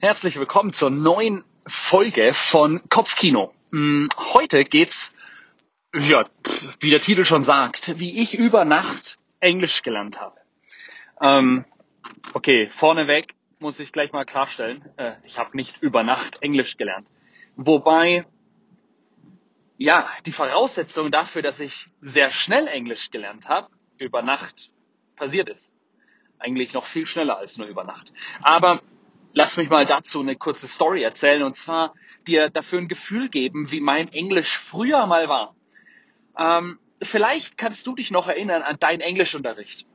Herzlich willkommen zur neuen Folge von Kopfkino. Hm, heute geht's, ja, wie der Titel schon sagt, wie ich über Nacht Englisch gelernt habe. Ähm, okay, vorneweg muss ich gleich mal klarstellen, äh, ich habe nicht über Nacht Englisch gelernt. Wobei, ja, die Voraussetzung dafür, dass ich sehr schnell Englisch gelernt habe, über Nacht passiert ist. Eigentlich noch viel schneller als nur über Nacht. Aber lass mich mal dazu eine kurze Story erzählen und zwar dir dafür ein Gefühl geben, wie mein Englisch früher mal war. Ähm, vielleicht kannst du dich noch erinnern an deinen Englischunterricht.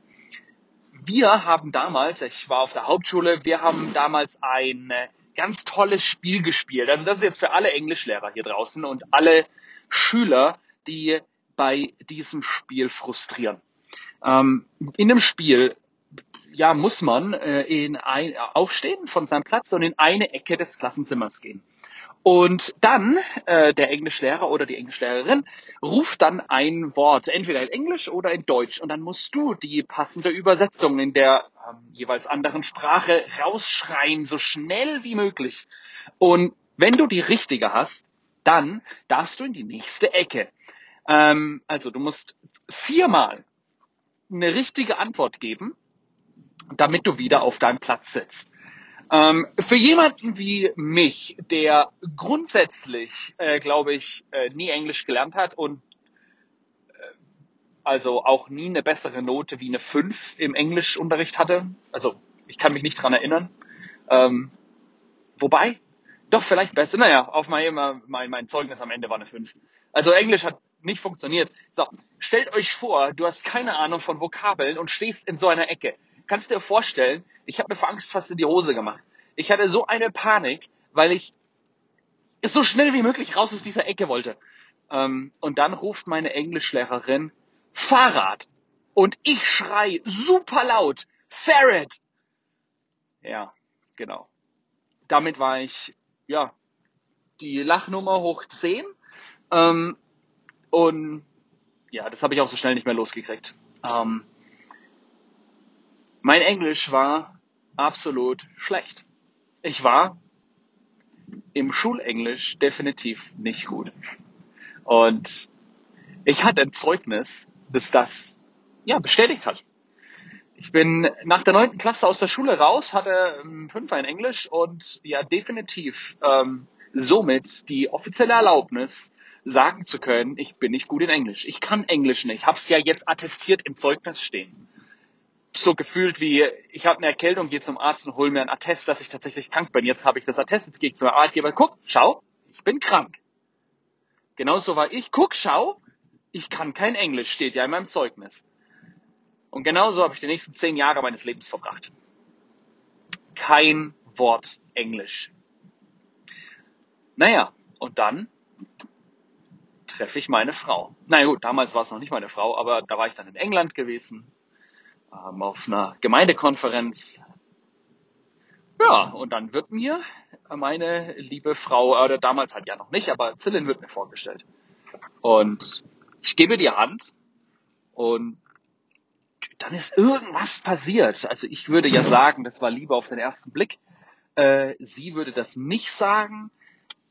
Wir haben damals, ich war auf der Hauptschule, wir haben damals ein ganz tolles Spiel gespielt. Also das ist jetzt für alle Englischlehrer hier draußen und alle Schüler, die bei diesem Spiel frustrieren. Ähm, in dem Spiel ja, muss man äh, in ein, aufstehen von seinem Platz und in eine Ecke des Klassenzimmers gehen. Und dann äh, der Englischlehrer oder die Englischlehrerin ruft dann ein Wort, entweder in Englisch oder in Deutsch. Und dann musst du die passende Übersetzung in der ähm, jeweils anderen Sprache rausschreien, so schnell wie möglich. Und wenn du die richtige hast, dann darfst du in die nächste Ecke. Ähm, also du musst viermal eine richtige Antwort geben, damit du wieder auf deinem Platz sitzt. Ähm, für jemanden wie mich, der grundsätzlich, äh, glaube ich, äh, nie Englisch gelernt hat und äh, also auch nie eine bessere Note wie eine 5 im Englischunterricht hatte, also ich kann mich nicht dran erinnern, ähm, wobei, doch vielleicht besser, naja, auf mein, mein, mein Zeugnis am Ende war eine 5. Also Englisch hat nicht funktioniert. So, stellt euch vor, du hast keine Ahnung von Vokabeln und stehst in so einer Ecke kannst du dir vorstellen, ich habe mir vor Angst fast in die Hose gemacht. Ich hatte so eine Panik, weil ich so schnell wie möglich raus aus dieser Ecke wollte. Ähm, und dann ruft meine Englischlehrerin Fahrrad. Und ich schrei super laut, Ferret. Ja, genau. Damit war ich, ja, die Lachnummer hoch 10. Ähm, und ja, das habe ich auch so schnell nicht mehr losgekriegt. Ähm, mein Englisch war absolut schlecht. Ich war im Schulenglisch definitiv nicht gut. Und ich hatte ein Zeugnis, das das ja bestätigt hat. Ich bin nach der neunten Klasse aus der Schule raus, hatte einen Fünfer in Englisch und ja definitiv ähm, somit die offizielle Erlaubnis, sagen zu können, ich bin nicht gut in Englisch. Ich kann Englisch nicht. Hab's ja jetzt attestiert im Zeugnis stehen so gefühlt wie, ich habe eine Erkältung, gehe zum Arzt und hole mir ein Attest, dass ich tatsächlich krank bin. Jetzt habe ich das Attest, jetzt gehe ich zum Arbeitgeber, guck, schau, ich bin krank. Genauso war ich, guck, schau, ich kann kein Englisch, steht ja in meinem Zeugnis. Und genauso habe ich die nächsten zehn Jahre meines Lebens verbracht. Kein Wort Englisch. Naja, und dann treffe ich meine Frau. Naja gut, damals war es noch nicht meine Frau, aber da war ich dann in England gewesen, ähm, auf einer Gemeindekonferenz. Ja, und dann wird mir meine liebe Frau, oder damals halt ja noch nicht, aber Zillin wird mir vorgestellt. Und ich gebe die Hand und dann ist irgendwas passiert. Also ich würde ja sagen, das war Liebe auf den ersten Blick. Äh, sie würde das nicht sagen.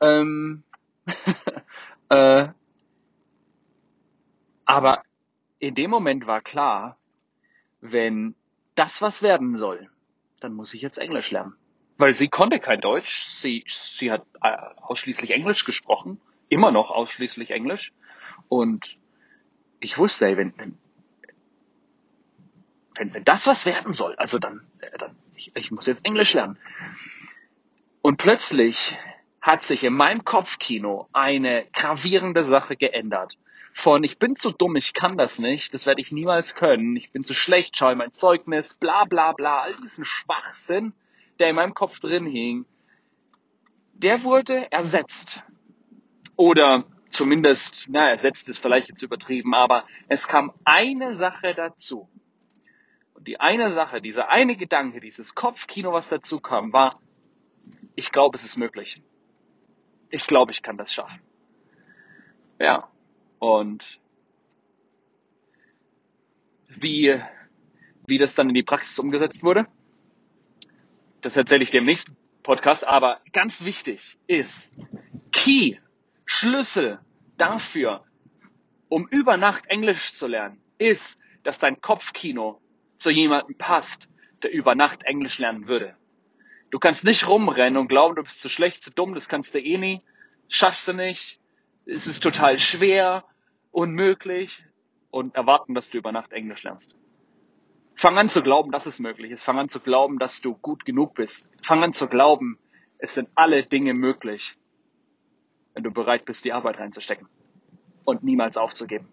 Ähm, äh, aber in dem Moment war klar, wenn das was werden soll, dann muss ich jetzt Englisch lernen. Weil sie konnte kein Deutsch, sie, sie hat äh, ausschließlich Englisch gesprochen, immer noch ausschließlich Englisch. Und ich wusste, ey, wenn, wenn, wenn das was werden soll, also dann, äh, dann ich, ich muss jetzt Englisch lernen. Und plötzlich hat sich in meinem Kopfkino eine gravierende Sache geändert von ich bin zu dumm, ich kann das nicht, das werde ich niemals können, ich bin zu schlecht, schau in mein Zeugnis, bla bla bla, all diesen Schwachsinn, der in meinem Kopf drin hing, der wurde ersetzt. Oder zumindest, na, ersetzt ist vielleicht jetzt übertrieben, aber es kam eine Sache dazu. Und die eine Sache, dieser eine Gedanke, dieses Kopfkino, was dazu kam, war, ich glaube, es ist möglich. Ich glaube, ich kann das schaffen. Ja, und wie, wie das dann in die Praxis umgesetzt wurde, das erzähle ich dir im nächsten Podcast, aber ganz wichtig ist, Key, Schlüssel dafür, um über Nacht Englisch zu lernen, ist, dass dein Kopfkino zu jemandem passt, der über Nacht Englisch lernen würde. Du kannst nicht rumrennen und glauben, du bist zu schlecht, zu dumm, das kannst du eh nie, schaffst du nicht, es ist total schwer, unmöglich und erwarten, dass du über Nacht Englisch lernst. Fang an zu glauben, dass es möglich ist. Fang an zu glauben, dass du gut genug bist. Fang an zu glauben, es sind alle Dinge möglich, wenn du bereit bist, die Arbeit reinzustecken und niemals aufzugeben.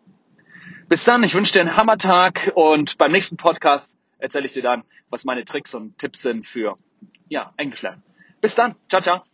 Bis dann, ich wünsche dir einen Hammertag und beim nächsten Podcast erzähle ich dir dann, was meine Tricks und Tipps sind für ja, Englisch lernen. Bis dann, ciao, ciao.